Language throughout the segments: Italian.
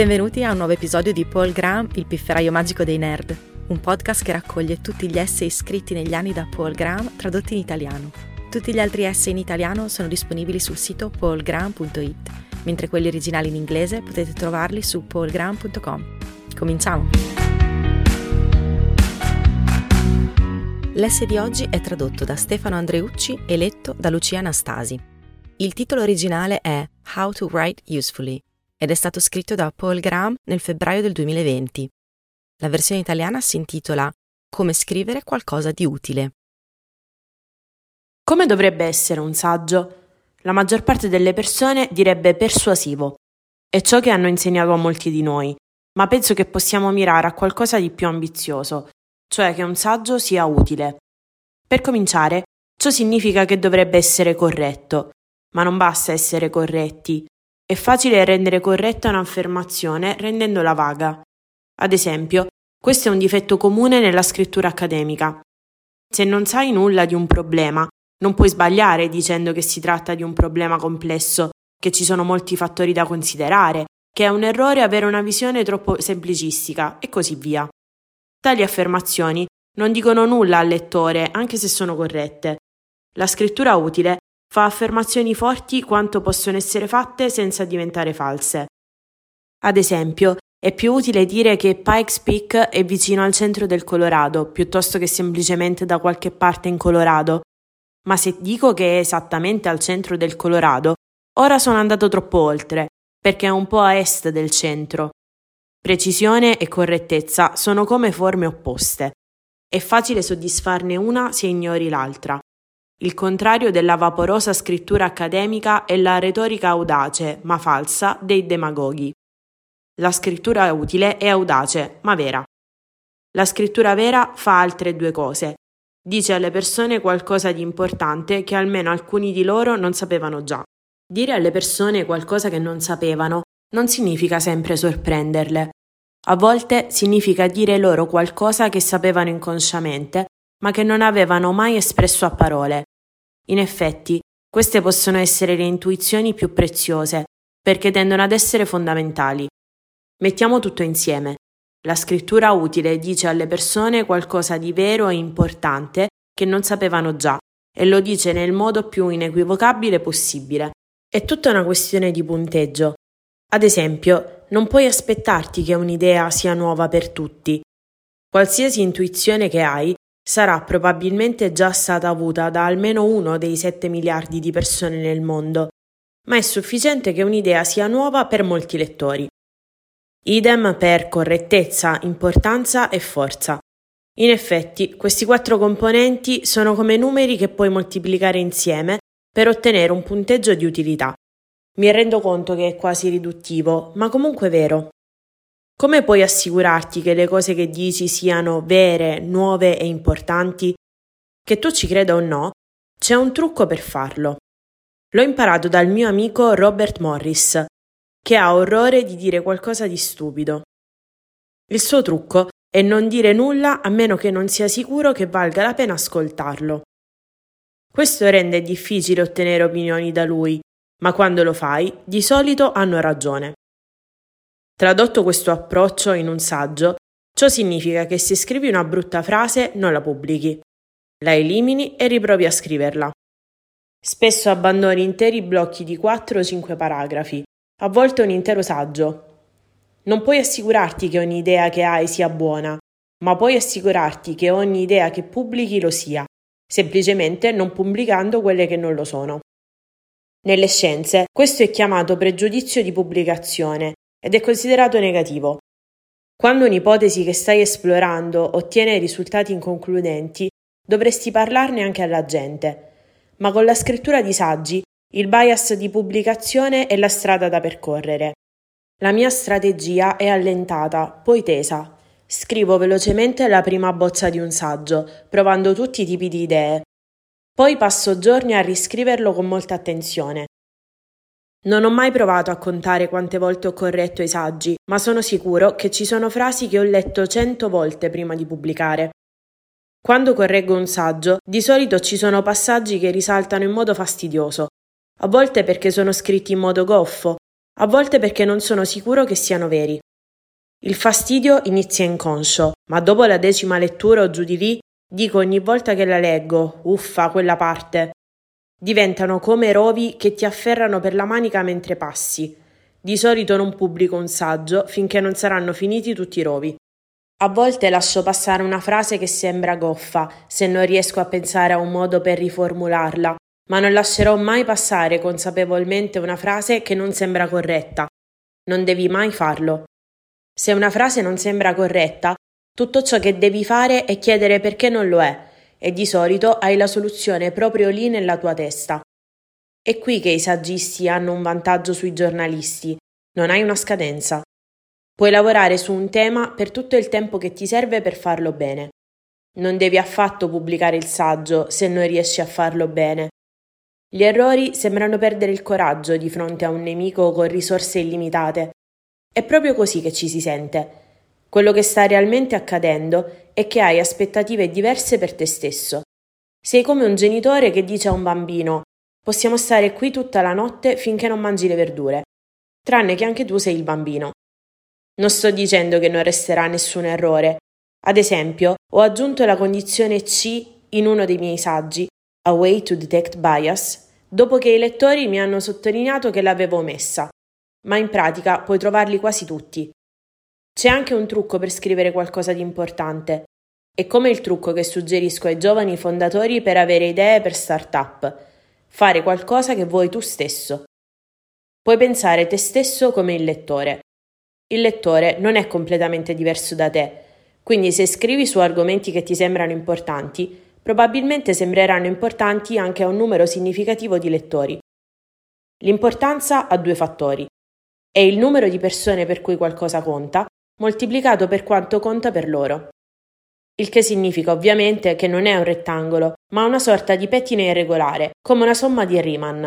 Benvenuti a un nuovo episodio di Paul Graham, il pifferaio magico dei nerd, un podcast che raccoglie tutti gli essay scritti negli anni da Paul Graham tradotti in italiano. Tutti gli altri essay in italiano sono disponibili sul sito paulgraham.it, mentre quelli originali in inglese potete trovarli su paulgraham.com. Cominciamo! L'essay di oggi è tradotto da Stefano Andreucci e letto da Lucia Anastasi. Il titolo originale è How to Write Usefully ed è stato scritto da Paul Graham nel febbraio del 2020. La versione italiana si intitola Come scrivere qualcosa di utile. Come dovrebbe essere un saggio? La maggior parte delle persone direbbe persuasivo. È ciò che hanno insegnato a molti di noi, ma penso che possiamo mirare a qualcosa di più ambizioso, cioè che un saggio sia utile. Per cominciare, ciò significa che dovrebbe essere corretto, ma non basta essere corretti, è facile rendere corretta un'affermazione rendendola vaga. Ad esempio, questo è un difetto comune nella scrittura accademica. Se non sai nulla di un problema, non puoi sbagliare dicendo che si tratta di un problema complesso, che ci sono molti fattori da considerare, che è un errore avere una visione troppo semplicistica e così via. Tali affermazioni non dicono nulla al lettore, anche se sono corrette. La scrittura utile Fa affermazioni forti quanto possono essere fatte senza diventare false. Ad esempio, è più utile dire che Pikes Peak è vicino al centro del Colorado piuttosto che semplicemente da qualche parte in Colorado. Ma se dico che è esattamente al centro del Colorado, ora sono andato troppo oltre, perché è un po' a est del centro. Precisione e correttezza sono come forme opposte. È facile soddisfarne una se ignori l'altra. Il contrario della vaporosa scrittura accademica è la retorica audace, ma falsa, dei demagoghi. La scrittura utile è audace, ma vera. La scrittura vera fa altre due cose. Dice alle persone qualcosa di importante che almeno alcuni di loro non sapevano già. Dire alle persone qualcosa che non sapevano non significa sempre sorprenderle. A volte significa dire loro qualcosa che sapevano inconsciamente, ma che non avevano mai espresso a parole. In effetti, queste possono essere le intuizioni più preziose, perché tendono ad essere fondamentali. Mettiamo tutto insieme. La scrittura utile dice alle persone qualcosa di vero e importante che non sapevano già e lo dice nel modo più inequivocabile possibile. È tutta una questione di punteggio. Ad esempio, non puoi aspettarti che un'idea sia nuova per tutti. Qualsiasi intuizione che hai sarà probabilmente già stata avuta da almeno uno dei 7 miliardi di persone nel mondo, ma è sufficiente che un'idea sia nuova per molti lettori. Idem per correttezza, importanza e forza. In effetti, questi quattro componenti sono come numeri che puoi moltiplicare insieme per ottenere un punteggio di utilità. Mi rendo conto che è quasi riduttivo, ma comunque vero. Come puoi assicurarti che le cose che dici siano vere, nuove e importanti? Che tu ci creda o no, c'è un trucco per farlo. L'ho imparato dal mio amico Robert Morris, che ha orrore di dire qualcosa di stupido. Il suo trucco è non dire nulla a meno che non sia sicuro che valga la pena ascoltarlo. Questo rende difficile ottenere opinioni da lui, ma quando lo fai, di solito hanno ragione. Tradotto questo approccio in un saggio, ciò significa che se scrivi una brutta frase non la pubblichi, la elimini e riprovi a scriverla. Spesso abbandoni interi blocchi di 4 o 5 paragrafi, a volte un intero saggio. Non puoi assicurarti che ogni idea che hai sia buona, ma puoi assicurarti che ogni idea che pubblichi lo sia, semplicemente non pubblicando quelle che non lo sono. Nelle scienze questo è chiamato pregiudizio di pubblicazione ed è considerato negativo. Quando un'ipotesi che stai esplorando ottiene risultati inconcludenti, dovresti parlarne anche alla gente. Ma con la scrittura di saggi, il bias di pubblicazione è la strada da percorrere. La mia strategia è allentata, poi tesa. Scrivo velocemente la prima bozza di un saggio, provando tutti i tipi di idee. Poi passo giorni a riscriverlo con molta attenzione. Non ho mai provato a contare quante volte ho corretto i saggi, ma sono sicuro che ci sono frasi che ho letto cento volte prima di pubblicare. Quando correggo un saggio, di solito ci sono passaggi che risaltano in modo fastidioso, a volte perché sono scritti in modo goffo, a volte perché non sono sicuro che siano veri. Il fastidio inizia inconscio, ma dopo la decima lettura o giù di lì, dico ogni volta che la leggo, uffa, quella parte. Diventano come rovi che ti afferrano per la manica mentre passi. Di solito non pubblico un saggio finché non saranno finiti tutti i rovi. A volte lascio passare una frase che sembra goffa, se non riesco a pensare a un modo per riformularla, ma non lascerò mai passare consapevolmente una frase che non sembra corretta. Non devi mai farlo. Se una frase non sembra corretta, tutto ciò che devi fare è chiedere perché non lo è e di solito hai la soluzione proprio lì nella tua testa. È qui che i saggisti hanno un vantaggio sui giornalisti. Non hai una scadenza. Puoi lavorare su un tema per tutto il tempo che ti serve per farlo bene. Non devi affatto pubblicare il saggio se non riesci a farlo bene. Gli errori sembrano perdere il coraggio di fronte a un nemico con risorse illimitate è proprio così che ci si sente. Quello che sta realmente accadendo è che hai aspettative diverse per te stesso. Sei come un genitore che dice a un bambino possiamo stare qui tutta la notte finché non mangi le verdure, tranne che anche tu sei il bambino. Non sto dicendo che non resterà nessun errore. Ad esempio, ho aggiunto la condizione C in uno dei miei saggi, A Way to Detect Bias, dopo che i lettori mi hanno sottolineato che l'avevo messa ma in pratica puoi trovarli quasi tutti. C'è anche un trucco per scrivere qualcosa di importante. È come il trucco che suggerisco ai giovani fondatori per avere idee per start-up. Fare qualcosa che vuoi tu stesso. Puoi pensare te stesso come il lettore. Il lettore non è completamente diverso da te, quindi se scrivi su argomenti che ti sembrano importanti, probabilmente sembreranno importanti anche a un numero significativo di lettori. L'importanza ha due fattori è il numero di persone per cui qualcosa conta moltiplicato per quanto conta per loro. Il che significa ovviamente che non è un rettangolo, ma una sorta di pettine irregolare, come una somma di Riemann.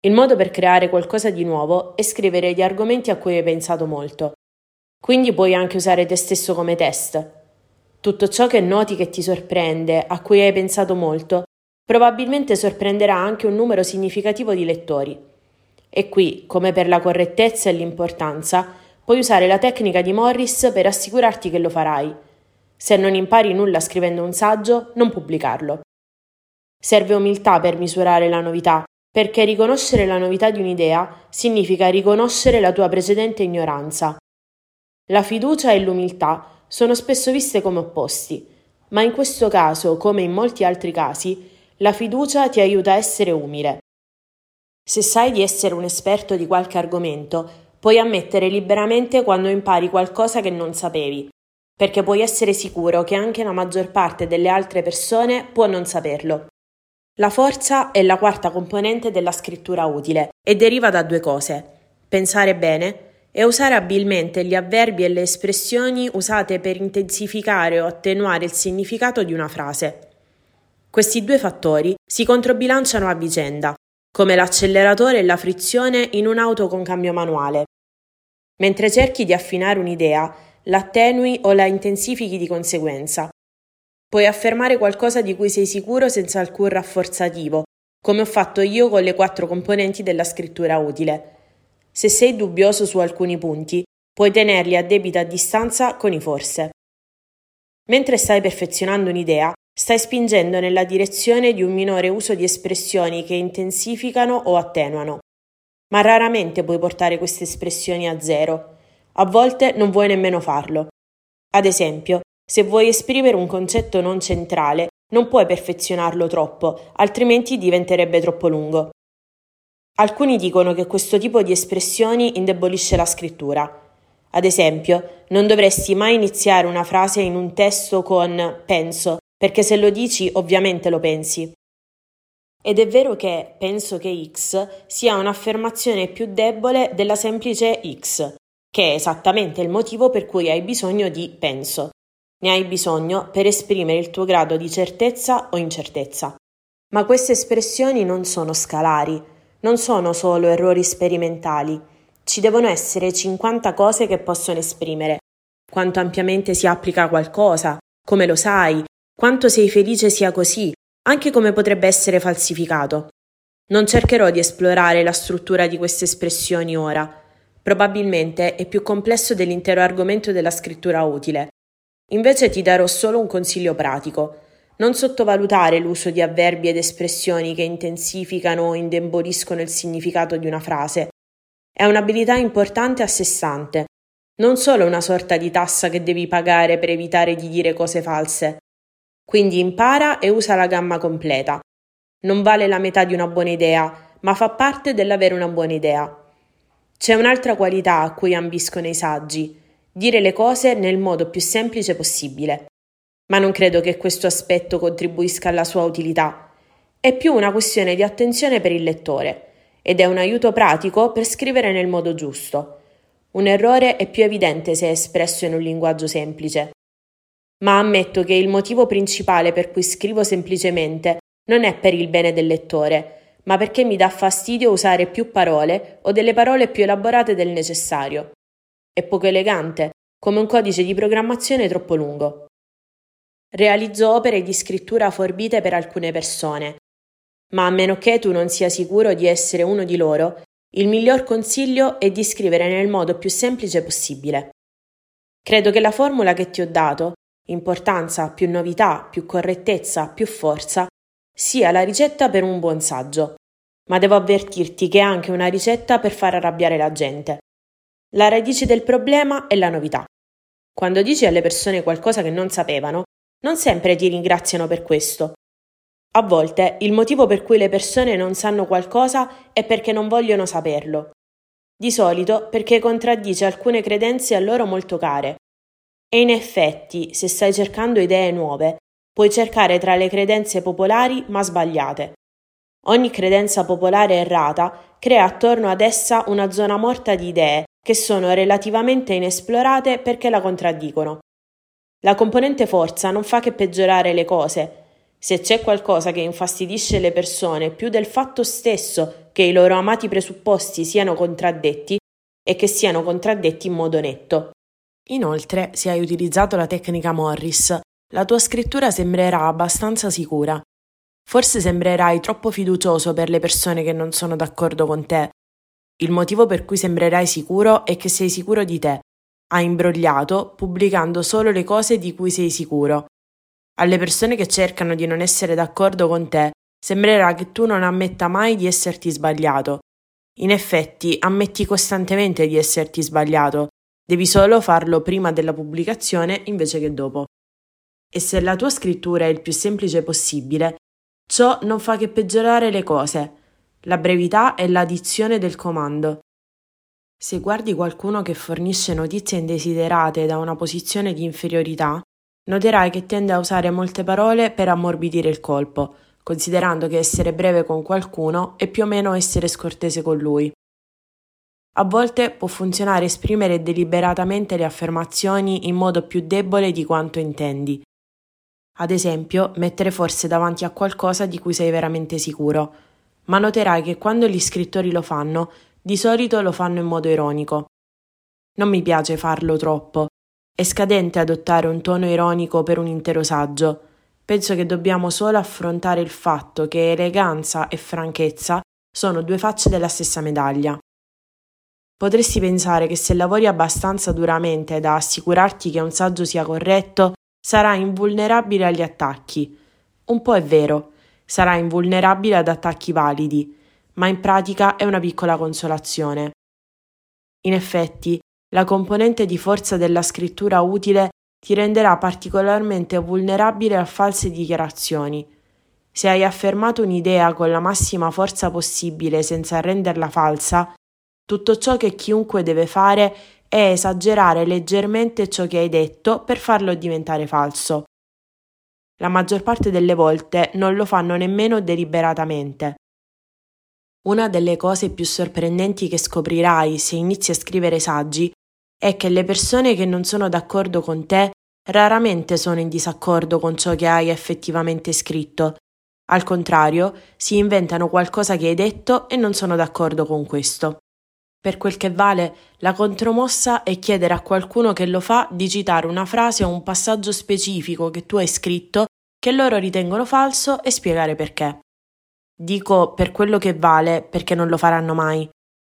Il modo per creare qualcosa di nuovo è scrivere gli argomenti a cui hai pensato molto. Quindi puoi anche usare te stesso come test. Tutto ciò che noti che ti sorprende, a cui hai pensato molto, probabilmente sorprenderà anche un numero significativo di lettori. E qui, come per la correttezza e l'importanza, puoi usare la tecnica di Morris per assicurarti che lo farai. Se non impari nulla scrivendo un saggio, non pubblicarlo. Serve umiltà per misurare la novità, perché riconoscere la novità di un'idea significa riconoscere la tua precedente ignoranza. La fiducia e l'umiltà sono spesso viste come opposti, ma in questo caso, come in molti altri casi, la fiducia ti aiuta a essere umile. Se sai di essere un esperto di qualche argomento, puoi ammettere liberamente quando impari qualcosa che non sapevi, perché puoi essere sicuro che anche la maggior parte delle altre persone può non saperlo. La forza è la quarta componente della scrittura utile e deriva da due cose: pensare bene e usare abilmente gli avverbi e le espressioni usate per intensificare o attenuare il significato di una frase. Questi due fattori si controbilanciano a vicenda come l'acceleratore e la frizione in un'auto con cambio manuale. Mentre cerchi di affinare un'idea, l'attenui o la intensifichi di conseguenza. Puoi affermare qualcosa di cui sei sicuro senza alcun rafforzativo, come ho fatto io con le quattro componenti della scrittura utile. Se sei dubbioso su alcuni punti, puoi tenerli a debita distanza con i forse. Mentre stai perfezionando un'idea, stai spingendo nella direzione di un minore uso di espressioni che intensificano o attenuano. Ma raramente puoi portare queste espressioni a zero. A volte non vuoi nemmeno farlo. Ad esempio, se vuoi esprimere un concetto non centrale, non puoi perfezionarlo troppo, altrimenti diventerebbe troppo lungo. Alcuni dicono che questo tipo di espressioni indebolisce la scrittura. Ad esempio, non dovresti mai iniziare una frase in un testo con penso, perché se lo dici ovviamente lo pensi. Ed è vero che penso che X sia un'affermazione più debole della semplice X, che è esattamente il motivo per cui hai bisogno di penso. Ne hai bisogno per esprimere il tuo grado di certezza o incertezza. Ma queste espressioni non sono scalari, non sono solo errori sperimentali. Ci devono essere 50 cose che possono esprimere. Quanto ampiamente si applica qualcosa, come lo sai, quanto sei felice sia così, anche come potrebbe essere falsificato. Non cercherò di esplorare la struttura di queste espressioni ora. Probabilmente è più complesso dell'intero argomento della scrittura utile. Invece ti darò solo un consiglio pratico. Non sottovalutare l'uso di avverbi ed espressioni che intensificano o indeboliscono il significato di una frase. È un'abilità importante a sé stante, non solo una sorta di tassa che devi pagare per evitare di dire cose false. Quindi impara e usa la gamma completa. Non vale la metà di una buona idea, ma fa parte dell'avere una buona idea. C'è un'altra qualità a cui ambiscono i saggi, dire le cose nel modo più semplice possibile ma non credo che questo aspetto contribuisca alla sua utilità. È più una questione di attenzione per il lettore ed è un aiuto pratico per scrivere nel modo giusto. Un errore è più evidente se è espresso in un linguaggio semplice. Ma ammetto che il motivo principale per cui scrivo semplicemente non è per il bene del lettore, ma perché mi dà fastidio usare più parole o delle parole più elaborate del necessario. È poco elegante, come un codice di programmazione troppo lungo. Realizzo opere di scrittura forbite per alcune persone, ma a meno che tu non sia sicuro di essere uno di loro, il miglior consiglio è di scrivere nel modo più semplice possibile. Credo che la formula che ti ho dato, importanza più novità, più correttezza, più forza, sia la ricetta per un buon saggio, ma devo avvertirti che è anche una ricetta per far arrabbiare la gente. La radice del problema è la novità. Quando dici alle persone qualcosa che non sapevano, non sempre ti ringraziano per questo. A volte il motivo per cui le persone non sanno qualcosa è perché non vogliono saperlo. Di solito perché contraddice alcune credenze a loro molto care. E in effetti, se stai cercando idee nuove, puoi cercare tra le credenze popolari ma sbagliate. Ogni credenza popolare errata crea attorno ad essa una zona morta di idee che sono relativamente inesplorate perché la contraddicono. La componente forza non fa che peggiorare le cose. Se c'è qualcosa che infastidisce le persone più del fatto stesso che i loro amati presupposti siano contraddetti, e che siano contraddetti in modo netto. Inoltre, se hai utilizzato la tecnica Morris, la tua scrittura sembrerà abbastanza sicura. Forse sembrerai troppo fiducioso per le persone che non sono d'accordo con te. Il motivo per cui sembrerai sicuro è che sei sicuro di te ha imbrogliato pubblicando solo le cose di cui sei sicuro. Alle persone che cercano di non essere d'accordo con te, sembrerà che tu non ammetta mai di esserti sbagliato. In effetti, ammetti costantemente di esserti sbagliato, devi solo farlo prima della pubblicazione invece che dopo. E se la tua scrittura è il più semplice possibile, ciò non fa che peggiorare le cose. La brevità è l'addizione del comando. Se guardi qualcuno che fornisce notizie indesiderate da una posizione di inferiorità, noterai che tende a usare molte parole per ammorbidire il colpo, considerando che essere breve con qualcuno è più o meno essere scortese con lui. A volte può funzionare esprimere deliberatamente le affermazioni in modo più debole di quanto intendi. Ad esempio, mettere forse davanti a qualcosa di cui sei veramente sicuro, ma noterai che quando gli scrittori lo fanno di solito lo fanno in modo ironico. Non mi piace farlo troppo. È scadente adottare un tono ironico per un intero saggio. Penso che dobbiamo solo affrontare il fatto che eleganza e franchezza sono due facce della stessa medaglia. Potresti pensare che se lavori abbastanza duramente da assicurarti che un saggio sia corretto, sarai invulnerabile agli attacchi. Un po' è vero, sarai invulnerabile ad attacchi validi, ma in pratica è una piccola consolazione. In effetti, la componente di forza della scrittura utile ti renderà particolarmente vulnerabile a false dichiarazioni. Se hai affermato un'idea con la massima forza possibile senza renderla falsa, tutto ciò che chiunque deve fare è esagerare leggermente ciò che hai detto per farlo diventare falso. La maggior parte delle volte non lo fanno nemmeno deliberatamente. Una delle cose più sorprendenti che scoprirai se inizi a scrivere saggi è che le persone che non sono d'accordo con te raramente sono in disaccordo con ciò che hai effettivamente scritto. Al contrario, si inventano qualcosa che hai detto e non sono d'accordo con questo. Per quel che vale, la contromossa è chiedere a qualcuno che lo fa di citare una frase o un passaggio specifico che tu hai scritto che loro ritengono falso e spiegare perché. Dico per quello che vale perché non lo faranno mai.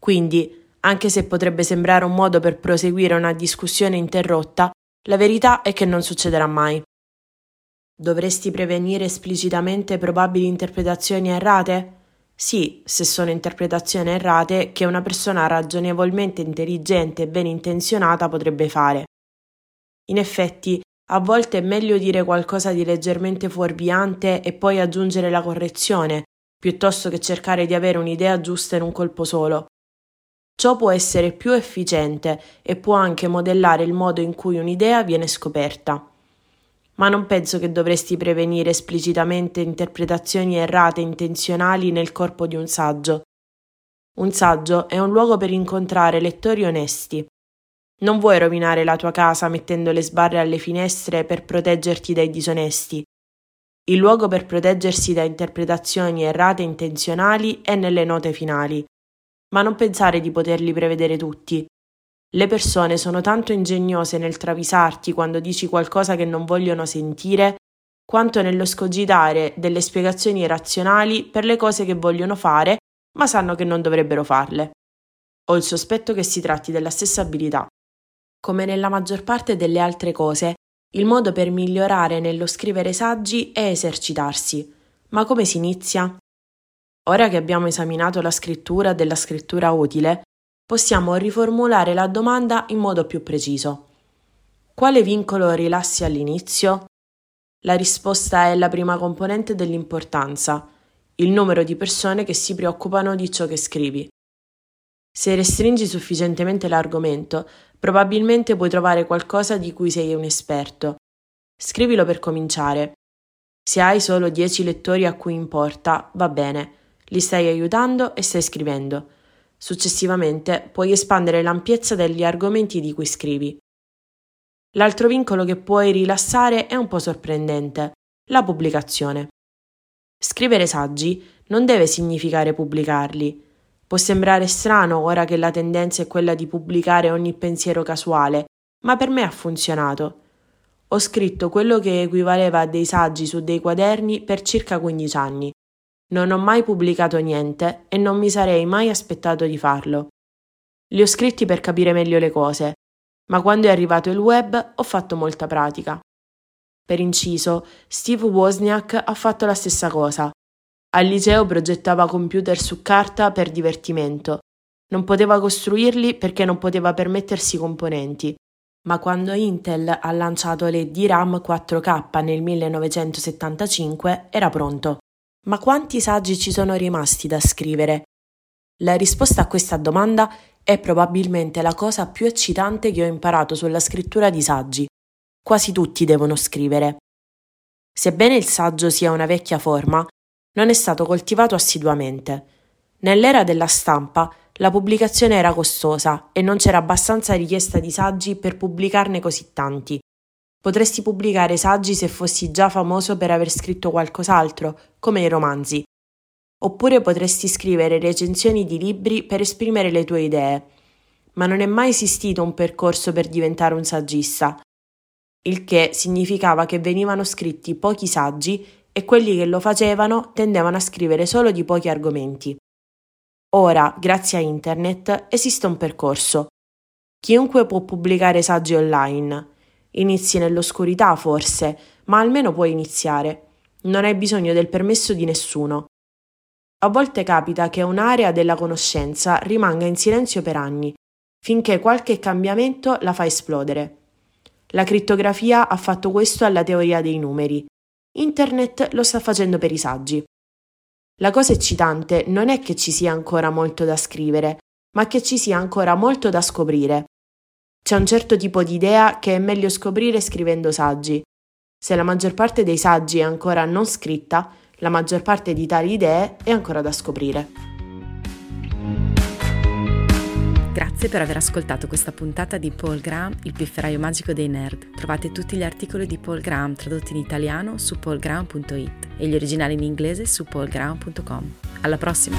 Quindi, anche se potrebbe sembrare un modo per proseguire una discussione interrotta, la verità è che non succederà mai. Dovresti prevenire esplicitamente probabili interpretazioni errate? Sì, se sono interpretazioni errate che una persona ragionevolmente intelligente e ben intenzionata potrebbe fare. In effetti, a volte è meglio dire qualcosa di leggermente fuorviante e poi aggiungere la correzione, piuttosto che cercare di avere un'idea giusta in un colpo solo. Ciò può essere più efficiente e può anche modellare il modo in cui un'idea viene scoperta. Ma non penso che dovresti prevenire esplicitamente interpretazioni errate intenzionali nel corpo di un saggio. Un saggio è un luogo per incontrare lettori onesti, non vuoi rovinare la tua casa mettendo le sbarre alle finestre per proteggerti dai disonesti. Il luogo per proteggersi da interpretazioni errate intenzionali è nelle note finali. Ma non pensare di poterli prevedere tutti. Le persone sono tanto ingegnose nel travisarti quando dici qualcosa che non vogliono sentire, quanto nello scogitare delle spiegazioni razionali per le cose che vogliono fare, ma sanno che non dovrebbero farle. Ho il sospetto che si tratti della stessa abilità. Come nella maggior parte delle altre cose, il modo per migliorare nello scrivere saggi è esercitarsi. Ma come si inizia? Ora che abbiamo esaminato la scrittura della scrittura utile, possiamo riformulare la domanda in modo più preciso. Quale vincolo rilassi all'inizio? La risposta è la prima componente dell'importanza, il numero di persone che si preoccupano di ciò che scrivi. Se restringi sufficientemente l'argomento, probabilmente puoi trovare qualcosa di cui sei un esperto. Scrivilo per cominciare. Se hai solo 10 lettori a cui importa, va bene, li stai aiutando e stai scrivendo. Successivamente puoi espandere l'ampiezza degli argomenti di cui scrivi. L'altro vincolo che puoi rilassare è un po' sorprendente, la pubblicazione. Scrivere saggi non deve significare pubblicarli, Può sembrare strano ora che la tendenza è quella di pubblicare ogni pensiero casuale, ma per me ha funzionato. Ho scritto quello che equivaleva a dei saggi su dei quaderni per circa 15 anni. Non ho mai pubblicato niente e non mi sarei mai aspettato di farlo. Li ho scritti per capire meglio le cose, ma quando è arrivato il web ho fatto molta pratica. Per inciso, Steve Wozniak ha fatto la stessa cosa. Al liceo progettava computer su carta per divertimento. Non poteva costruirli perché non poteva permettersi componenti. Ma quando Intel ha lanciato le DRAM 4K nel 1975 era pronto. Ma quanti saggi ci sono rimasti da scrivere? La risposta a questa domanda è probabilmente la cosa più eccitante che ho imparato sulla scrittura di saggi. Quasi tutti devono scrivere. Sebbene il saggio sia una vecchia forma, non è stato coltivato assiduamente. Nell'era della stampa la pubblicazione era costosa e non c'era abbastanza richiesta di saggi per pubblicarne così tanti. Potresti pubblicare saggi se fossi già famoso per aver scritto qualcos'altro, come i romanzi. Oppure potresti scrivere recensioni di libri per esprimere le tue idee. Ma non è mai esistito un percorso per diventare un saggista, il che significava che venivano scritti pochi saggi e quelli che lo facevano tendevano a scrivere solo di pochi argomenti. Ora, grazie a Internet, esiste un percorso. Chiunque può pubblicare saggi online. Inizi nell'oscurità forse, ma almeno puoi iniziare. Non hai bisogno del permesso di nessuno. A volte capita che un'area della conoscenza rimanga in silenzio per anni, finché qualche cambiamento la fa esplodere. La crittografia ha fatto questo alla teoria dei numeri. Internet lo sta facendo per i saggi. La cosa eccitante non è che ci sia ancora molto da scrivere, ma che ci sia ancora molto da scoprire. C'è un certo tipo di idea che è meglio scoprire scrivendo saggi. Se la maggior parte dei saggi è ancora non scritta, la maggior parte di tali idee è ancora da scoprire. Grazie per aver ascoltato questa puntata di Paul Graham, il pifferaio magico dei nerd. Trovate tutti gli articoli di Paul Graham tradotti in italiano su paulgraham.it e gli originali in inglese su paulgraham.com. Alla prossima!